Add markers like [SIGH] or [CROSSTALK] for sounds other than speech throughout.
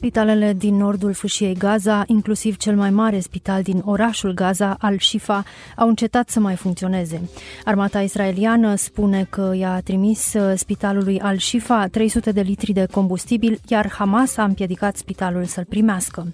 Spitalele din nordul fâșiei Gaza, inclusiv cel mai mare spital din orașul Gaza, Al-Shifa, au încetat să mai funcționeze. Armata israeliană spune că i-a trimis uh, spitalului Al-Shifa 300 de litri de combustibil, iar Hamas a împiedicat spitalul să-l primească.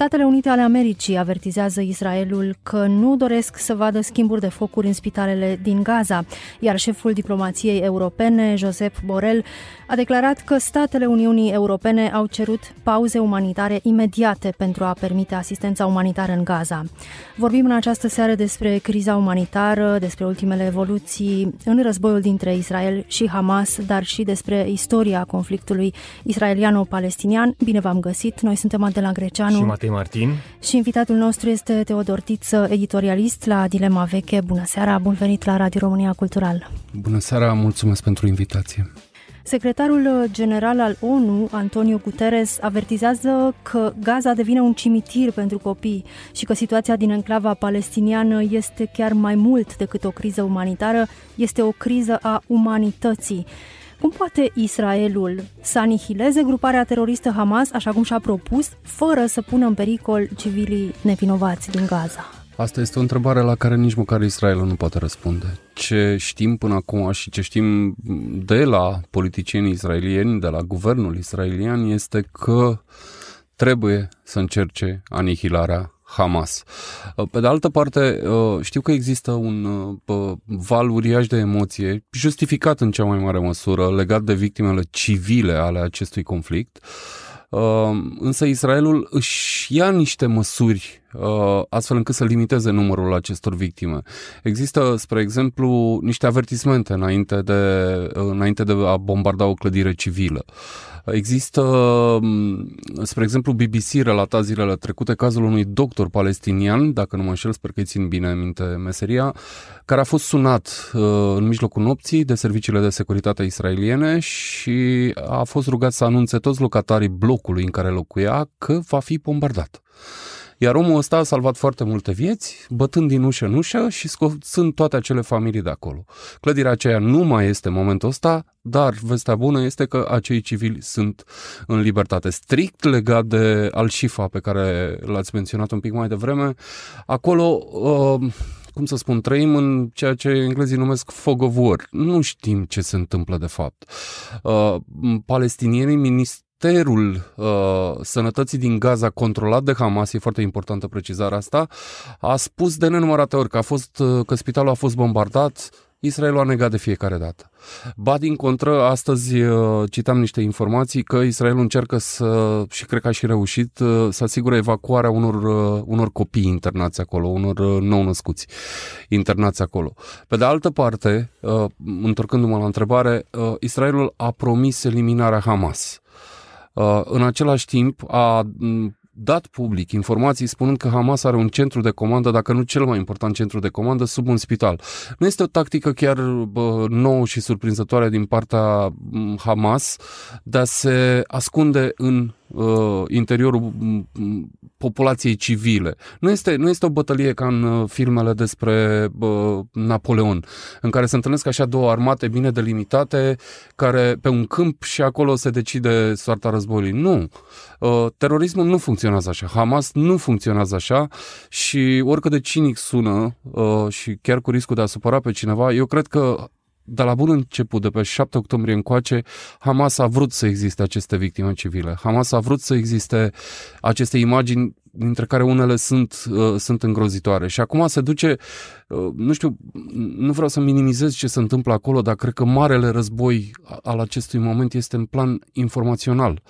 Statele Unite ale Americii avertizează Israelul că nu doresc să vadă schimburi de focuri în spitalele din Gaza, iar șeful diplomației europene, Josep Borrell, a declarat că statele Uniunii Europene au cerut pauze umanitare imediate pentru a permite asistența umanitară în Gaza. Vorbim în această seară despre criza umanitară, despre ultimele evoluții în războiul dintre Israel și Hamas, dar și despre istoria conflictului israeliano-palestinian. Bine v-am găsit! Noi suntem Adela Greceanu și Matei Martin și invitatul nostru este Teodor Tiță, editorialist la Dilema Veche. Bună seara, bun venit la Radio România Cultural! Bună seara, mulțumesc pentru invitație! Secretarul general al ONU, Antonio Guterres, avertizează că Gaza devine un cimitir pentru copii și că situația din enclava palestiniană este chiar mai mult decât o criză umanitară, este o criză a umanității. Cum poate Israelul să anihileze gruparea teroristă Hamas, așa cum și-a propus, fără să pună în pericol civilii nevinovați din Gaza? Asta este o întrebare la care nici măcar Israelul nu poate răspunde. Ce știm până acum și ce știm de la politicienii israelieni, de la guvernul israelian, este că trebuie să încerce anihilarea Hamas. Pe de altă parte, știu că există un val uriaș de emoție, justificat în cea mai mare măsură, legat de victimele civile ale acestui conflict, însă Israelul își ia niște măsuri Uh, astfel încât să limiteze numărul acestor victime. Există, spre exemplu, niște avertismente înainte de, înainte de a bombarda o clădire civilă. Există, mm, spre exemplu, BBC relata zilele trecute cazul unui doctor palestinian, dacă nu mă înșel, sper că îi țin bine minte meseria, care a fost sunat uh, în mijlocul nopții de serviciile de securitate israeliene și a fost rugat să anunțe toți locatarii blocului în care locuia că va fi bombardat. Iar omul ăsta a salvat foarte multe vieți, bătând din ușă în ușă și scoțând toate acele familii de acolo. Clădirea aceea nu mai este în momentul ăsta, dar vestea bună este că acei civili sunt în libertate. Strict legat de Al-Shifa, pe care l-ați menționat un pic mai devreme, acolo... Uh, cum să spun, trăim în ceea ce englezii numesc fog of war. Nu știm ce se întâmplă de fapt. Uh, palestinienii, minist- Ministerul uh, Sănătății din Gaza, controlat de Hamas, e foarte importantă precizarea asta, a spus de nenumărate ori că, a fost, uh, că spitalul a fost bombardat, Israelul a negat de fiecare dată. Ba din contră, astăzi uh, citam niște informații că Israelul încearcă să, și cred că a și reușit, uh, să asigure evacuarea unor, uh, unor copii internați acolo, unor nou-născuți internați acolo. Pe de altă parte, întorcându-mă la întrebare, Israelul a promis eliminarea Hamas. Uh, în același timp a dat public informații spunând că Hamas are un centru de comandă, dacă nu cel mai important centru de comandă, sub un spital. Nu este o tactică chiar bă, nouă și surprinzătoare din partea Hamas de a se ascunde în uh, interiorul populației civile. Nu este, nu este o bătălie ca în uh, filmele despre uh, Napoleon, în care se întâlnesc așa două armate bine delimitate, care pe un câmp și acolo se decide soarta războiului. Nu. Uh, terorismul nu funcționează așa. Hamas nu funcționează așa și oricât de cinic sună uh, și chiar cu riscul de a supăra pe cineva, eu cred că de la bun început, de pe 7 octombrie încoace, Hamas a vrut să existe aceste victime civile. Hamas a vrut să existe aceste imagini dintre care unele sunt, uh, sunt îngrozitoare. Și acum se duce, uh, nu știu, nu vreau să minimizez ce se întâmplă acolo, dar cred că marele război al acestui moment este în plan informațional.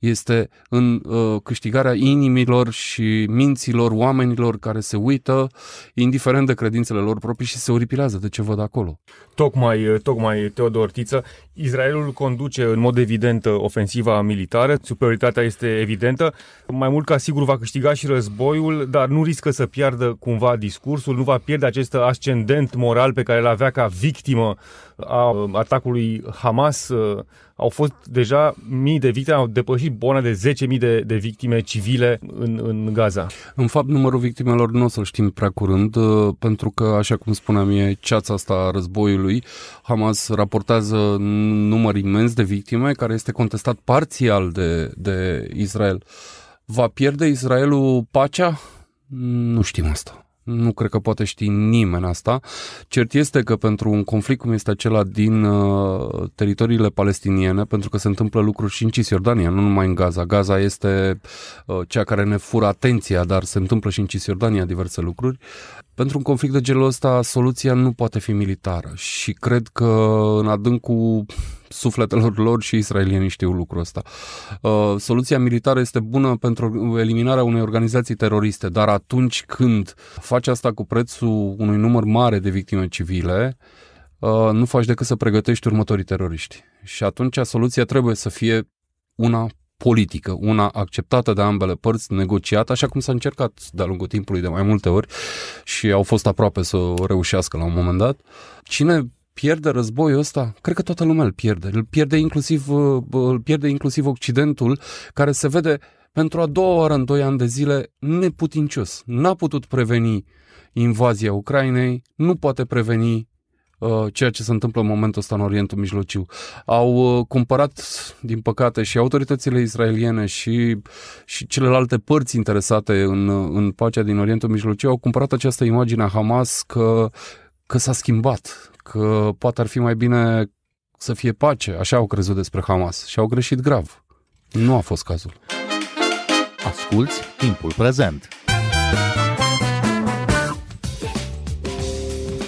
Uh, este în uh, câștigarea inimilor și minților oamenilor care se uită, indiferent de credințele lor proprii și se oripilează de ce văd acolo. Tocmai, uh, tocmai Teodor Tiță, Israelul conduce în mod evident ofensiva militară, superioritatea este evidentă, mai mult ca sigur va câștiga și războiul, dar nu riscă să piardă cumva discursul, nu va pierde acest ascendent moral pe care îl avea ca victimă a atacului Hamas uh, au fost deja mii de victime, au depășit bona de 10.000 de, de victime civile în, în Gaza. În fapt, numărul victimelor nu o să-l știm prea curând, uh, pentru că, așa cum spuneam, e ceața asta a războiului. Hamas raportează număr imens de victime, care este contestat parțial de, de Israel. Va pierde Israelul pacea? Nu știm asta. Nu cred că poate ști nimeni asta. Cert este că pentru un conflict cum este acela din uh, teritoriile palestiniene, pentru că se întâmplă lucruri și în Cisjordania, nu numai în Gaza. Gaza este uh, cea care ne fură atenția, dar se întâmplă și în Cisjordania diverse lucruri. Pentru un conflict de genul ăsta, soluția nu poate fi militară și cred că în adâncul sufletelor lor și israelienii știu lucrul ăsta. Uh, soluția militară este bună pentru eliminarea unei organizații teroriste, dar atunci când faci asta cu prețul unui număr mare de victime civile, uh, nu faci decât să pregătești următorii teroriști. Și atunci soluția trebuie să fie una politică, una acceptată de ambele părți, negociată, așa cum s-a încercat de-a lungul timpului de mai multe ori și au fost aproape să o reușească la un moment dat. Cine pierde războiul ăsta? Cred că toată lumea îl pierde. Îl pierde inclusiv, uh, îl pierde inclusiv Occidentul, care se vede pentru a doua oară în doi ani de zile neputincios. N-a putut preveni invazia Ucrainei, nu poate preveni uh, ceea ce se întâmplă în momentul ăsta în Orientul Mijlociu. Au uh, cumpărat, din păcate, și autoritățile israeliene și, și celelalte părți interesate în, în pacea din Orientul Mijlociu au cumpărat această imagine a Hamas că, că s-a schimbat, că poate ar fi mai bine să fie pace, așa au crezut despre Hamas și au greșit grav. Nu a fost cazul. Asculți timpul prezent.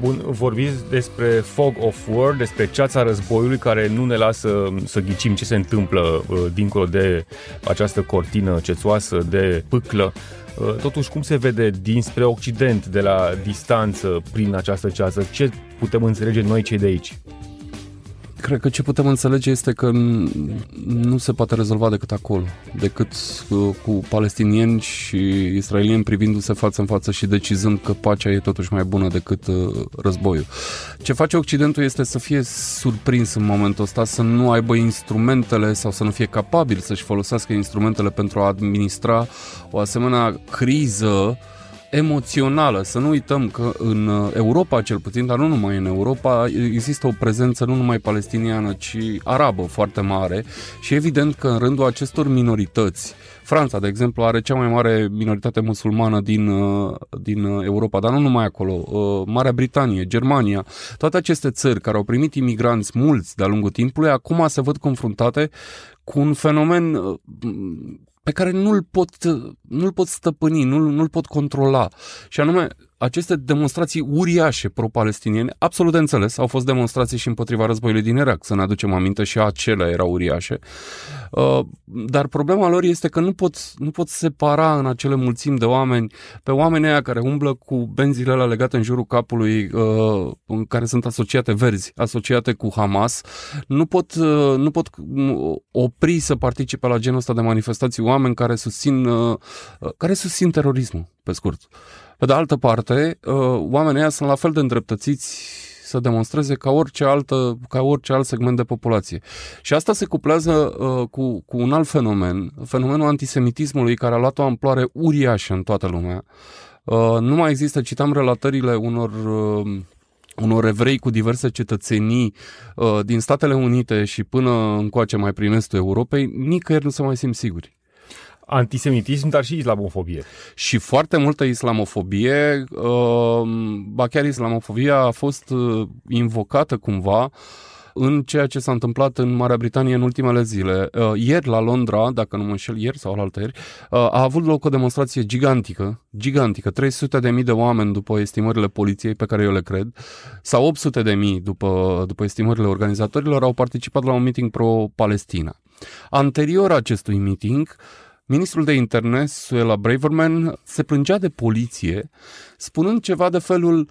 Bun, vorbiți despre fog of war, despre ceața războiului care nu ne lasă să ghicim ce se întâmplă uh, dincolo de această cortină cețoasă de pâclă. Uh, totuși, cum se vede dinspre Occident, de la distanță, prin această ceață? Ce putem înțelege noi cei de aici? Cred că ce putem înțelege este că nu se poate rezolva decât acolo, decât uh, cu palestinieni și israelieni privindu-se față în față și decizând că pacea e totuși mai bună decât uh, războiul. Ce face Occidentul este să fie surprins în momentul ăsta, să nu aibă instrumentele sau să nu fie capabil să-și folosească instrumentele pentru a administra o asemenea criză emoțională. Să nu uităm că în uh, Europa, cel puțin, dar nu numai în Europa, există o prezență nu numai palestiniană, ci arabă foarte mare și evident că în rândul acestor minorități, Franța, de exemplu, are cea mai mare minoritate musulmană din, uh, din uh, Europa, dar nu numai acolo. Marea Britanie, Germania, toate aceste țări care au primit imigranți mulți de-a lungul timpului, acum se văd confruntate cu un fenomen pe care nu-l pot, nu-l pot stăpâni, nu-l, nu-l pot controla. Și anume, aceste demonstrații uriașe pro-palestiniene, absolut de înțeles, au fost demonstrații și împotriva războiului din Irak, să ne aducem aminte, și acelea erau uriașe. Uh, dar problema lor este că nu pot, nu pot separa în acele mulțimi de oameni pe oamenii aia care umblă cu benzile alea legate în jurul capului, uh, în care sunt asociate verzi, asociate cu Hamas. Nu pot, uh, nu pot opri să participe la genul ăsta de manifestații oameni care susțin, care susțin terorismul, pe scurt. Pe de altă parte, uh, oamenii ăia sunt la fel de îndreptățiți să demonstreze ca orice, altă, ca orice alt segment de populație. Și asta se cuplează uh, cu, cu un alt fenomen, fenomenul antisemitismului care a luat o amploare uriașă în toată lumea. Uh, nu mai există, citam relatările unor uh, unor evrei cu diverse cetățenii uh, din Statele Unite și până încoace mai prin estul Europei, nicăieri nu se mai simt siguri antisemitism, dar și islamofobie. Și foarte multă islamofobie, uh, ba chiar islamofobia a fost uh, invocată cumva în ceea ce s-a întâmplat în Marea Britanie în ultimele zile. Uh, ieri la Londra, dacă nu mă înșel, ieri sau alaltă ieri, a avut loc o demonstrație gigantică, gigantică, 300 de mii de oameni după estimările poliției, pe care eu le cred, sau 800 de mii după, după estimările organizatorilor, au participat la un meeting pro-Palestina. Anterior acestui meeting, Ministrul de interne, Suela Braverman, se plângea de poliție, spunând ceva de felul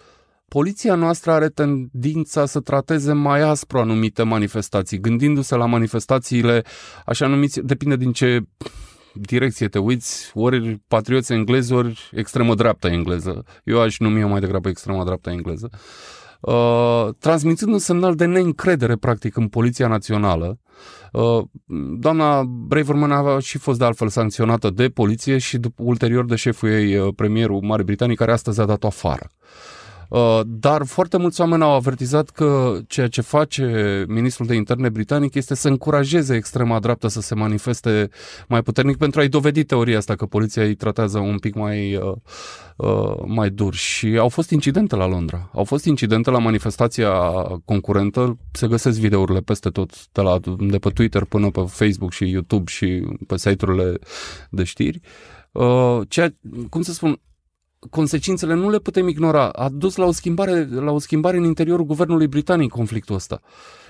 poliția noastră are tendința să trateze mai aspru anumite manifestații, gândindu-se la manifestațiile așa numiți, depinde din ce direcție te uiți, ori patrioți englezi, ori extremă dreapta engleză. Eu aș numi mai degrabă extremă dreapta engleză. Uh, transmițând un semnal de neîncredere, practic, în Poliția Națională. Uh, doamna Braverman a și fost de altfel sancționată de poliție și ulterior de șeful ei, uh, premierul Marii Britanii, care astăzi a dat-o afară. Uh, dar foarte mulți oameni au avertizat că ceea ce face ministrul de interne britanic este să încurajeze extrema dreaptă să se manifeste mai puternic pentru a-i dovedi teoria asta că poliția îi tratează un pic mai, uh, uh, mai dur. Și au fost incidente la Londra. Au fost incidente la manifestația concurentă. Se găsesc videourile peste tot, de, la, de pe Twitter până pe Facebook și YouTube și pe site-urile de știri. Uh, ceea, cum să spun, consecințele nu le putem ignora. A dus la o schimbare, la o schimbare în interiorul guvernului britanic conflictul ăsta.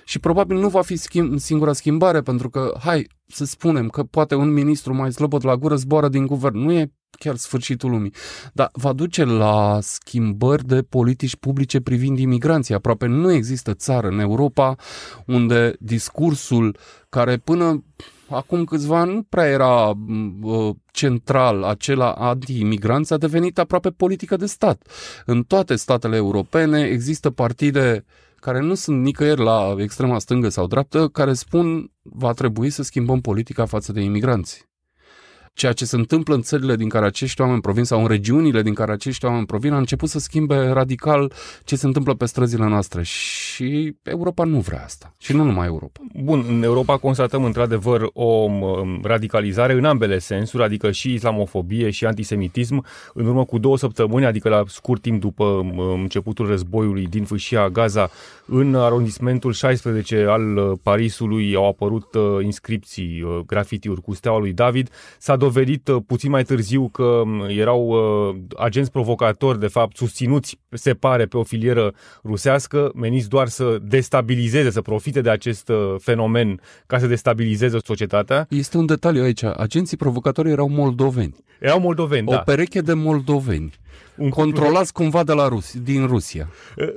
Și probabil nu va fi schimb, singura schimbare, pentru că, hai, să spunem că poate un ministru mai slăbot la gură zboară din guvern. Nu e chiar sfârșitul lumii. Dar va duce la schimbări de politici publice privind imigranții. Aproape nu există țară în Europa unde discursul care până acum câțiva ani nu prea era uh, central acela anti-imigranți, a devenit aproape politică de stat. În toate statele europene există partide care nu sunt nicăieri la extrema stângă sau dreaptă, care spun va trebui să schimbăm politica față de imigranți ceea ce se întâmplă în țările din care acești oameni provin sau în regiunile din care acești oameni provin a început să schimbe radical ce se întâmplă pe străzile noastre și Europa nu vrea asta și nu numai Europa. Bun, în Europa constatăm într-adevăr o um, radicalizare în ambele sensuri, adică și islamofobie și antisemitism. În urmă cu două săptămâni, adică la scurt timp după um, începutul războiului din fâșia Gaza, în arondismentul 16 al uh, Parisului au apărut uh, inscripții, uh, grafitiuri cu steaua lui David. S-a dovedit uh, puțin mai târziu că um, erau uh, agenți provocatori, de fapt, susținuți, se pare, pe o filieră rusească, meniți doar să destabilizeze, să profite de acest uh, fenomen ca să destabilizeze societatea. Este un detaliu aici. Agenții provocatori erau moldoveni. Erau moldoveni, o da. O pereche de moldoveni un controlați cumva de la Rus, din Rusia.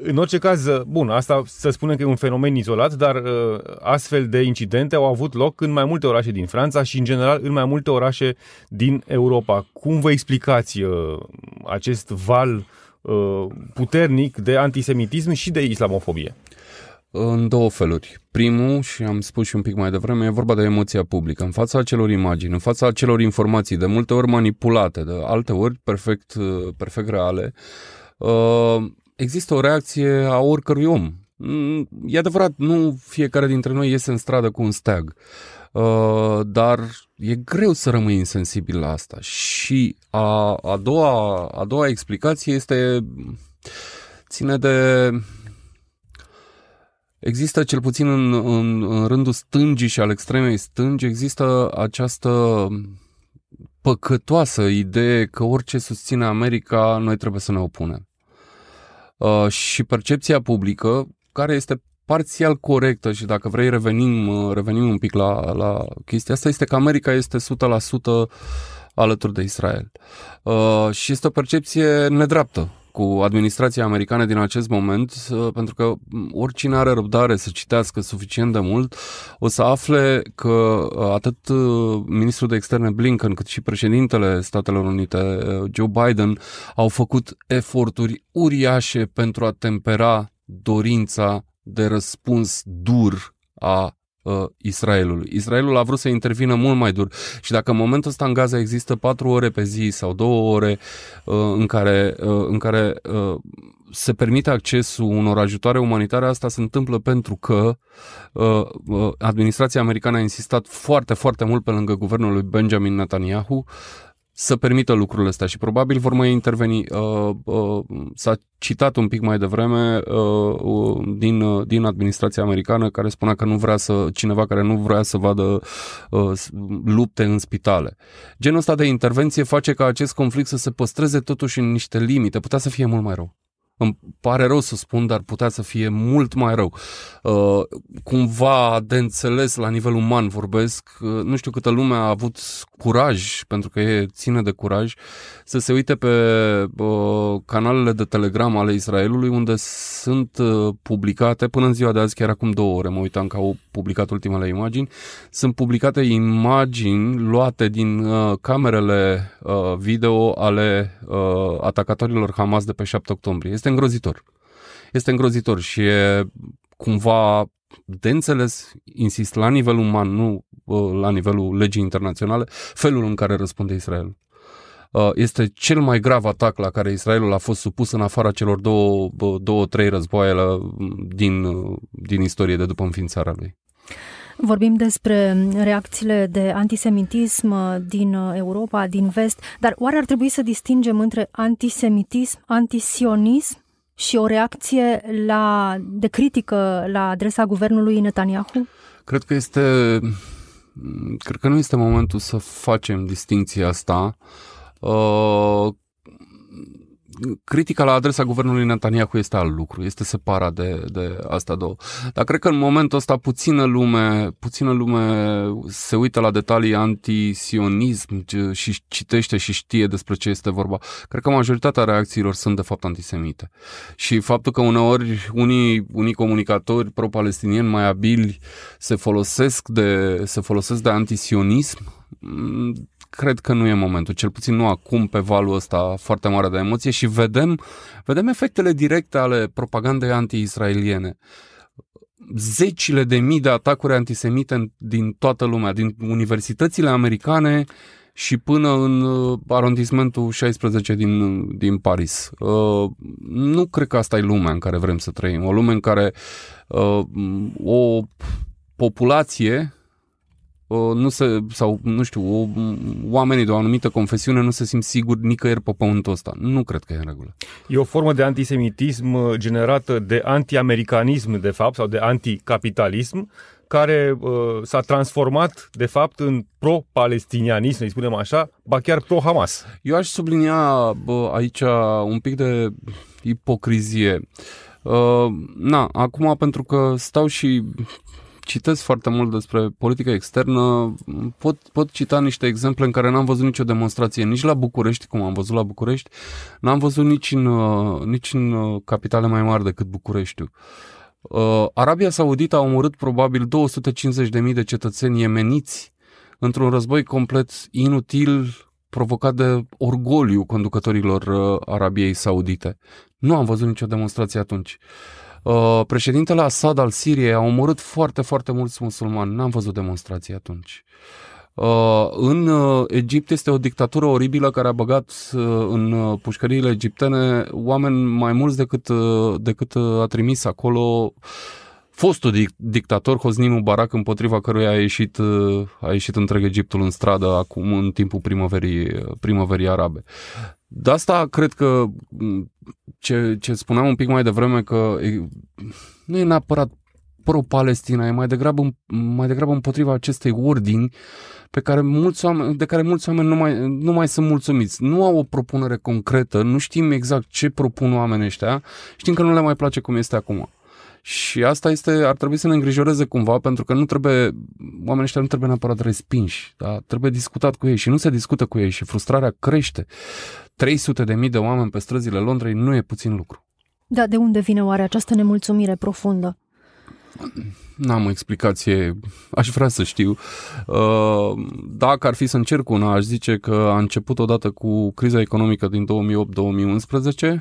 În orice caz, bun, asta să spunem că e un fenomen izolat, dar uh, astfel de incidente au avut loc în mai multe orașe din Franța și, în general, în mai multe orașe din Europa. Cum vă explicați uh, acest val uh, puternic de antisemitism și de islamofobie? În două feluri. Primul, și am spus și un pic mai devreme, e vorba de emoția publică. În fața acelor imagini, în fața acelor informații, de multe ori manipulate, de alte ori perfect, perfect reale, uh, există o reacție a oricărui om. Mm, e adevărat, nu fiecare dintre noi iese în stradă cu un steag, uh, dar e greu să rămâi insensibil la asta. Și a, a, doua, a doua explicație este ține de Există, cel puțin în, în, în rândul stângii și al extremei stângi, există această păcătoasă idee că orice susține America, noi trebuie să ne opunem. Uh, și percepția publică, care este parțial corectă și dacă vrei revenim, uh, revenim un pic la, la chestia asta, este că America este 100% alături de Israel. Uh, și este o percepție nedreaptă cu administrația americană din acest moment, uh, pentru că oricine are răbdare să citească suficient de mult, o să afle că uh, atât uh, ministrul de externe Blinken, cât și președintele Statelor Unite Joe Biden au făcut eforturi uriașe pentru a tempera dorința de răspuns dur a uh, Israelului. Israelul a vrut să intervină mult mai dur și dacă în momentul ăsta în Gaza există patru ore pe zi sau două ore uh, în care, uh, în care uh, se permite accesul unor ajutoare umanitare, asta se întâmplă pentru că uh, uh, administrația americană a insistat foarte, foarte mult pe lângă guvernul lui Benjamin Netanyahu să permită lucrurile astea și probabil vor mai interveni. Uh, uh, s-a citat un pic mai devreme uh, uh, din, uh, din administrația americană care spunea că nu vrea să, cineva care nu vrea să vadă uh, lupte în spitale. Genul ăsta de intervenție face ca acest conflict să se păstreze totuși în niște limite, putea să fie mult mai rău. Îmi pare rău să spun, dar putea să fie mult mai rău. Uh, cumva de înțeles la nivel uman vorbesc, uh, nu știu câtă lume a avut curaj, pentru că e ține de curaj, să se uite pe uh, canalele de telegram ale Israelului, unde sunt uh, publicate, până în ziua de azi, chiar acum două ore, mă uitam că au publicat ultimele imagini, sunt publicate imagini luate din uh, camerele uh, video ale uh, atacatorilor Hamas de pe 7 octombrie. Este îngrozitor. Este îngrozitor și e cumva de înțeles, insist, la nivel uman, nu uh, la nivelul legii internaționale, felul în care răspunde Israel. Uh, este cel mai grav atac la care Israelul a fost supus în afara celor două, două trei războaie din, din istorie de după înființarea lui. Vorbim despre reacțiile de antisemitism din Europa, din vest, dar oare ar trebui să distingem între antisemitism, antisionism și o reacție la, de critică la adresa guvernului Netanyahu? Cred că este cred că nu este momentul să facem distinția asta. Uh, critica la adresa guvernului Netanyahu este alt lucru, este separat de, de asta două. Dar cred că în momentul ăsta puțină lume, puțină lume se uită la detalii antisionism și citește și știe despre ce este vorba. Cred că majoritatea reacțiilor sunt de fapt antisemite. Și faptul că uneori unii, unii comunicatori pro-palestinieni mai abili se folosesc de, se folosesc de antisionism, cred că nu e momentul, cel puțin nu acum pe valul ăsta foarte mare de emoție și vedem, vedem efectele directe ale propagandei anti-israeliene. Zecile de mii de atacuri antisemite din toată lumea, din universitățile americane și până în uh, arondismentul 16 din, din Paris. Uh, nu cred că asta e lumea în care vrem să trăim. O lume în care uh, o populație nu se, sau nu știu, o, oamenii de o anumită confesiune nu se simt siguri nicăieri pe pământul ăsta. Nu cred că e în regulă. E o formă de antisemitism uh, generată de antiamericanism, de fapt, sau de anticapitalism, care uh, s-a transformat, de fapt, în pro-palestinianism, să spunem așa, ba chiar pro-Hamas. Eu aș sublinia bă, aici un pic de ipocrizie. Uh, na, acum pentru că stau și citesc foarte mult despre politică externă, pot, pot cita niște exemple în care n-am văzut nicio demonstrație, nici la București, cum am văzut la București, n-am văzut nici în, uh, nici în uh, capitale mai mari decât Bucureștiul. Uh, Arabia Saudită a omorât probabil 250.000 de cetățeni iemeniți într-un război complet inutil provocat de orgoliu conducătorilor Arabiei Saudite. Nu am văzut nicio demonstrație atunci. Uh, Uh, președintele Assad al Siriei a omorât foarte, foarte mulți musulmani. N-am văzut demonstrații atunci. Uh, în uh, Egipt este o dictatură oribilă care a băgat uh, în uh, pușcăriile egiptene oameni mai mulți decât, uh, decât uh, a trimis acolo fostul dic- dictator Hosni Mubarak împotriva căruia a ieșit, uh, a ieșit întreg Egiptul în stradă acum în timpul primăverii, primăverii arabe. De asta cred că ce, ce spuneam un pic mai devreme că e, nu e neapărat pro-Palestina, e mai degrabă, mai degrabă împotriva acestei ordini pe care mulți oameni, de care mulți oameni nu mai, nu mai sunt mulțumiți. Nu au o propunere concretă, nu știm exact ce propun oamenii ăștia, știm că nu le mai place cum este acum. Și asta este, ar trebui să ne îngrijoreze cumva, pentru că nu trebuie, oamenii ăștia nu trebuie neapărat respinși, da? trebuie discutat cu ei și nu se discută cu ei și frustrarea crește. 300 de mii de oameni pe străzile Londrei nu e puțin lucru. Da, de unde vine oare această nemulțumire profundă? N-am o explicație, aș vrea să știu. Uh, dacă ar fi să încerc una, aș zice că a început odată cu criza economică din 2008-2011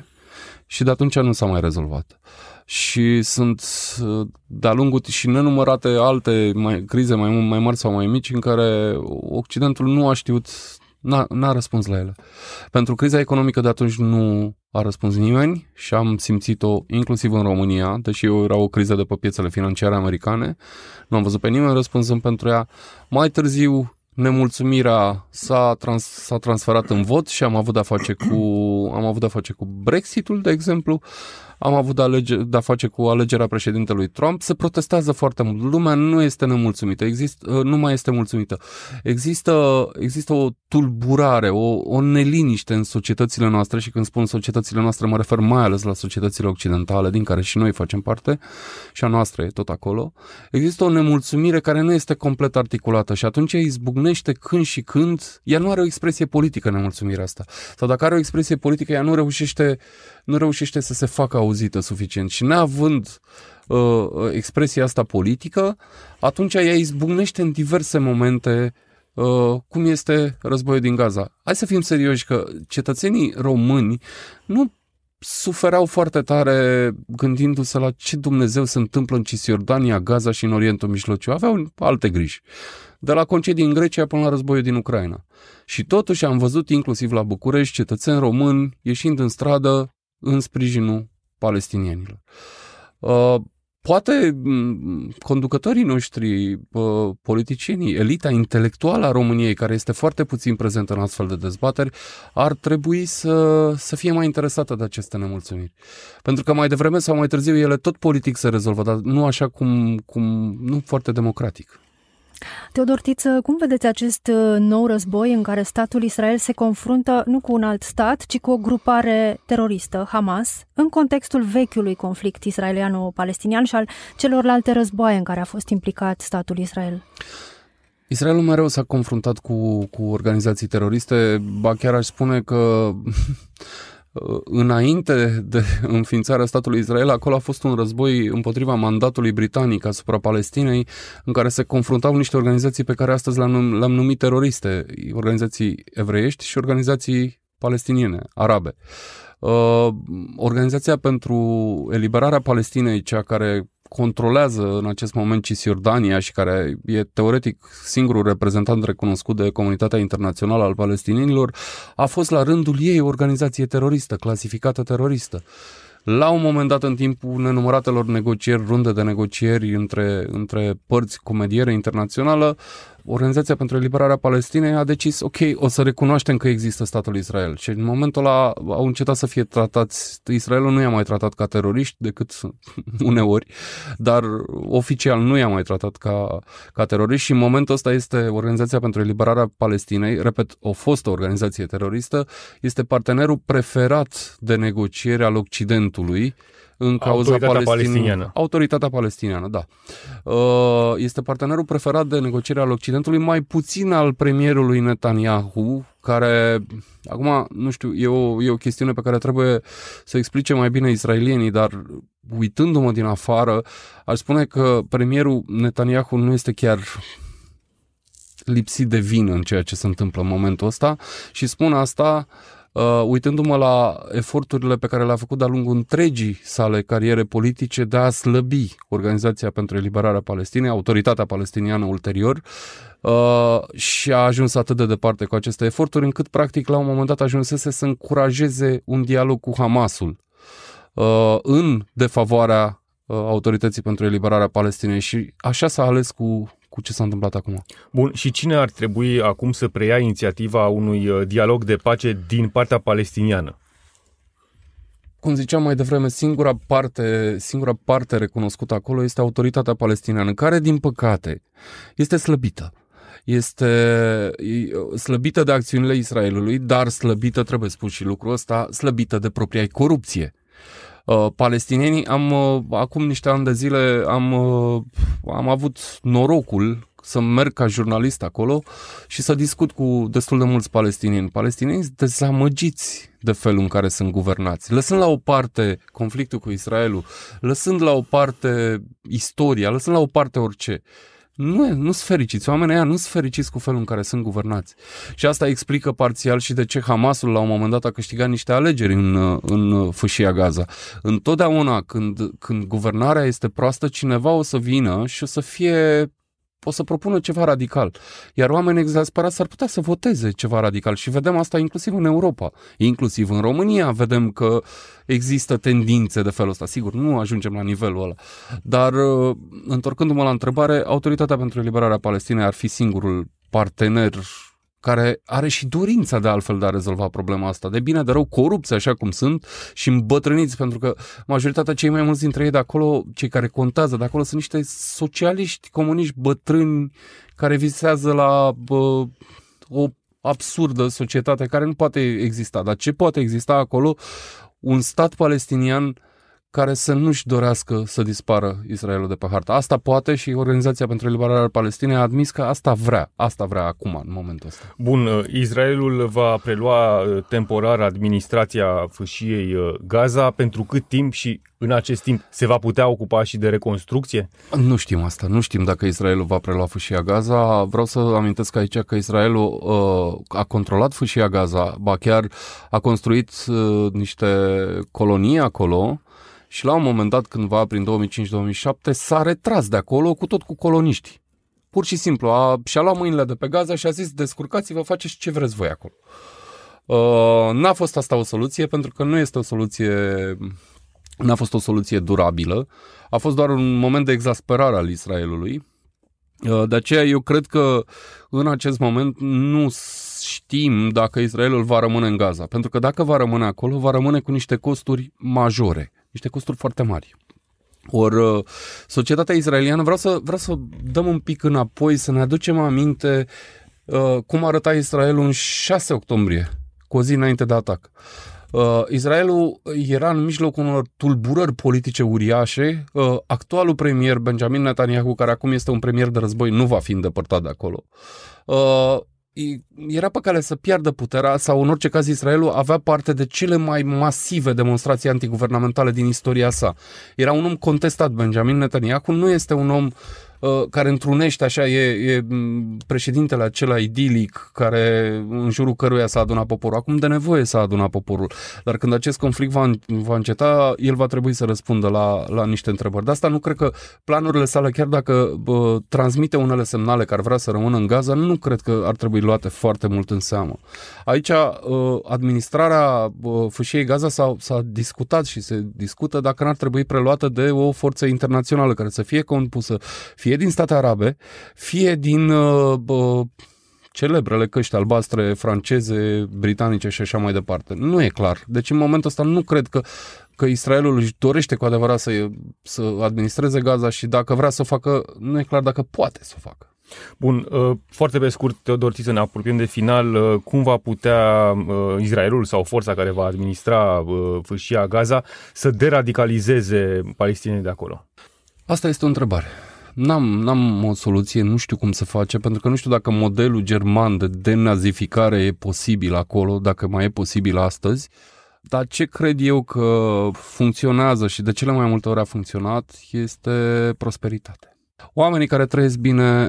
și de atunci nu s-a mai rezolvat. Și sunt de-a lungul și nenumărate alte mai, crize mai, mai mari sau mai mici în care Occidentul nu a știut N-a, n-a răspuns la ele. Pentru criza economică de atunci nu a răspuns nimeni și am simțit-o inclusiv în România, deși era o criză de pe piețele financiare americane. Nu am văzut pe nimeni răspunzând pentru ea. Mai târziu, nemulțumirea s-a, trans, s-a transferat în vot și am avut de-a face cu, am avut de-a face cu Brexitul, de exemplu. Am avut de, alege, de-a face cu alegerea președintelui Trump, se protestează foarte mult. Lumea nu este nemulțumită, există, uh, nu mai este mulțumită. Există, există o tulburare, o, o neliniște în societățile noastre și când spun societățile noastre mă refer mai ales la societățile occidentale din care și noi facem parte și a noastră e tot acolo. Există o nemulțumire care nu este complet articulată și atunci izbucnește când și când, ea nu are o expresie politică nemulțumirea asta. Sau dacă are o expresie politică, ea nu reușește, nu reușește să se facă auzită suficient. Și neavând uh, expresia asta politică, atunci ea izbucnește în diverse momente uh, cum este războiul din Gaza. Hai să fim serioși că cetățenii români nu suferau foarte tare gândindu-se la ce Dumnezeu se întâmplă în Cisjordania, Gaza și în Orientul Mijlociu. Aveau alte griji. De la concedii în Grecia până la războiul din Ucraina. Și totuși am văzut inclusiv la București cetățeni români ieșind în stradă în sprijinul palestinienilor. Uh, poate conducătorii noștri, politicienii, elita intelectuală a României, care este foarte puțin prezentă în astfel de dezbateri, ar trebui să, să fie mai interesată de aceste nemulțumiri. Pentru că mai devreme sau mai târziu ele tot politic se rezolvă, dar nu așa cum, cum nu foarte democratic. Teodor Tiță, cum vedeți acest uh, nou război în care statul Israel se confruntă nu cu un alt stat, ci cu o grupare teroristă, Hamas, în contextul vechiului conflict israeliano-palestinian și al celorlalte războaie în care a fost implicat statul Israel? Israelul mereu s-a confruntat cu, cu organizații teroriste, ba chiar aș spune că Uh, [LAUGHS] înainte de [LAUGHS] înființarea statului Israel, acolo a fost un război împotriva mandatului britanic asupra Palestinei, în care se confruntau niște organizații pe care astăzi le-am, numit, le-am numit teroriste, organizații evreiești și organizații palestiniene, arabe. Uh, Organizația pentru eliberarea Palestinei, cea care controlează în acest moment Cisjordania și care e teoretic singurul reprezentant recunoscut de comunitatea internațională al palestinienilor, a fost la rândul ei o organizație teroristă, clasificată teroristă. La un moment dat, în timpul nenumăratelor negocieri, runde de negocieri între, între părți cu mediere internațională, Organizația pentru Eliberarea Palestinei a decis, ok, o să recunoaștem că există statul Israel. Și în momentul ăla au încetat să fie tratați, Israelul nu i-a mai tratat ca teroriști decât [LAUGHS] uneori, dar oficial nu i-a mai tratat ca, ca teroriști. Și în momentul ăsta este Organizația pentru Eliberarea Palestinei, repet, o fostă organizație teroristă, este partenerul preferat de negociere al Occidentului în cauza Autoritatea palestiniană. Autoritatea palestiniană, da. Uh, este partenerul preferat de negociere al Occidentului, mai puțin al premierului Netanyahu, care, acum, nu știu, e o, e o chestiune pe care trebuie să explice mai bine israelienii, dar uitându-mă din afară, aș spune că premierul Netanyahu nu este chiar lipsit de vină în ceea ce se întâmplă în momentul ăsta și spun asta uh, uh, uitându-mă la eforturile pe care le-a făcut de-a lungul întregii sale cariere politice de a slăbi Organizația pentru Eliberarea Palestinei, autoritatea palestiniană ulterior, uh, și a ajuns atât de departe cu aceste eforturi, încât practic la un moment dat ajunsese să încurajeze un dialog cu Hamasul uh, în defavoarea uh, autorității pentru eliberarea Palestinei. Și așa s-a ales cu cu ce s-a întâmplat acum. Bun, și cine ar trebui acum să preia inițiativa unui uh, dialog de pace din partea palestiniană? cum ziceam mai devreme, singura parte, singura parte recunoscută acolo este autoritatea palestiniană, care, din păcate, este slăbită. Este slăbită de acțiunile Israelului, dar slăbită, trebuie spus și lucrul ăsta, slăbită de propria corupție. Uh, palestinienii. Am, uh, acum niște ani de zile, am, uh, am avut norocul să merg ca jurnalist acolo și să discut cu destul de mulți palestinieni. Palestinieni dezamăgiți de felul în care sunt guvernați. Lăsând la o parte conflictul cu Israelul, lăsând la o parte istoria, lăsând la o parte orice, nu, nu sunt fericiți. Oamenii ăia nu sunt fericiți cu felul în care sunt guvernați. Și asta explică parțial și de ce Hamasul la un moment dat a câștigat niște alegeri în, în fâșia Gaza. Întotdeauna când, când guvernarea este proastă, cineva o să vină și o să fie o să propună ceva radical. Iar oamenii exasperați s-ar putea să voteze ceva radical și vedem asta inclusiv în Europa, inclusiv în România vedem că există tendințe de felul ăsta. Sigur, nu ajungem la nivelul ăla. Dar, uh, întorcându-mă la întrebare, Autoritatea pentru Eliberarea Palestinei ar fi singurul partener care are și dorința de altfel de a rezolva problema asta. De bine, de rău, corupți așa cum sunt și îmbătrâniți, pentru că majoritatea cei mai mulți dintre ei de acolo, cei care contează de acolo, sunt niște socialiști, comuniști bătrâni care visează la bă, o absurdă societate care nu poate exista. Dar ce poate exista acolo? Un stat palestinian care să nu-și dorească să dispară Israelul de pe hartă. Asta poate și Organizația pentru Eliberarea Palestinei a admis că asta vrea, asta vrea acum, în momentul ăsta. Bun, uh, Israelul va prelua uh, temporar administrația fâșiei uh, Gaza pentru cât timp și în acest timp se va putea ocupa și de reconstrucție? Nu știm asta, nu știm dacă Israelul va prelua fâșia Gaza. Vreau să amintesc aici că Israelul uh, a controlat fâșia Gaza, ba chiar a construit uh, niște colonii acolo, și la un moment dat, cândva prin 2005-2007, s-a retras de acolo cu tot cu coloniști. Pur și simplu, a, și-a luat mâinile de pe Gaza și a zis, descurcați-vă, faceți ce vreți voi acolo. Uh, n-a fost asta o soluție, pentru că nu este o soluție, n-a fost o soluție durabilă. A fost doar un moment de exasperare al Israelului. Uh, de aceea eu cred că în acest moment nu știm dacă Israelul va rămâne în Gaza. Pentru că dacă va rămâne acolo, va rămâne cu niște costuri majore niște costuri foarte mari. Ori uh, societatea israeliană, vreau să, vreau să dăm un pic înapoi, să ne aducem aminte uh, cum arăta Israelul în 6 octombrie, cu o zi înainte de atac. Uh, Israelul era în mijlocul unor tulburări politice uriașe. Uh, actualul premier Benjamin Netanyahu, care acum este un premier de război, nu va fi îndepărtat de acolo. Uh, era pe cale să piardă puterea sau în orice caz Israelul avea parte de cele mai masive demonstrații antiguvernamentale din istoria sa. Era un om contestat, Benjamin Netanyahu nu este un om uh, Uh, care întrunește așa, e, e președintele acela idilic care în jurul căruia s-a adunat poporul. Acum de nevoie s-a adunat poporul. Dar când acest conflict va, va înceta, el va trebui să răspundă la, la niște întrebări. De asta nu cred că planurile sale, chiar dacă bă, transmite unele semnale care vrea să rămână în Gaza, nu cred că ar trebui luate foarte mult în seamă. Aici, uh, administrarea fâșiei Gaza s-a, s-a discutat și se discută dacă n-ar trebui preluată de o forță internațională care să fie compusă fie fie din state arabe, fie din uh, uh, celebrele căști albastre franceze, britanice și așa mai departe. Nu e clar. Deci în momentul ăsta nu cred că că Israelul își dorește cu adevărat să, să administreze Gaza și dacă vrea să o facă, nu e clar dacă poate să o facă. Bun, uh, foarte pe scurt, Teodor, să ne apropiem de final. Uh, cum va putea uh, Israelul sau forța care va administra fâșia Gaza să deradicalizeze palestinii de acolo? Asta este o întrebare. N-am, n-am o soluție, nu știu cum se face, pentru că nu știu dacă modelul german de denazificare e posibil acolo, dacă mai e posibil astăzi, dar ce cred eu că funcționează și de cele mai multe ori a funcționat este prosperitatea. Oamenii care trăiesc bine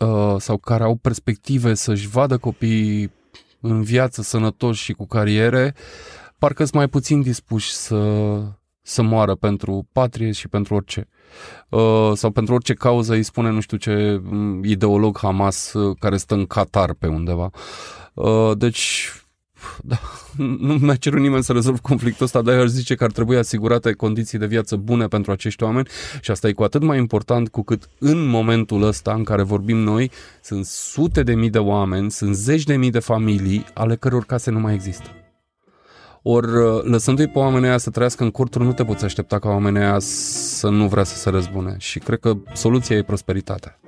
uh, sau care au perspective să-și vadă copiii în viață sănătoși și cu cariere, parcă sunt mai puțin dispuși să, să moară pentru patrie și pentru orice. Uh, sau pentru orice cauză îi spune nu știu ce mm, ideolog Hamas uh, care stă în Qatar pe undeva. Uh, deci da, [LAUGHS] nu mi-a cerut nimeni să rezolv conflictul ăsta, dar eu aș zice că ar trebui asigurate condiții de viață bune pentru acești oameni și asta e cu atât mai important cu cât în momentul ăsta în care vorbim noi sunt sute de mii de oameni, sunt zeci de mii de familii ale căror case nu mai există. Ori uh, lăsându-i pe oamenii aia să trăiască în corturi, nu te poți aștepta ca oamenii aia să nu vrea să se răzbune. Și cred că soluția e prosperitatea.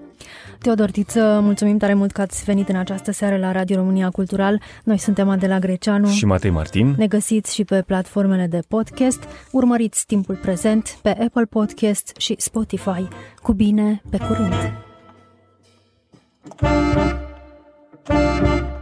Teodor Tiță, mulțumim tare mult că ați venit în această seară la Radio România Cultural. Noi suntem Adela Greceanu și Matei Martin. Ne găsiți și pe platformele de podcast. Urmăriți timpul prezent pe Apple Podcast și Spotify. Cu bine, pe curând! thank you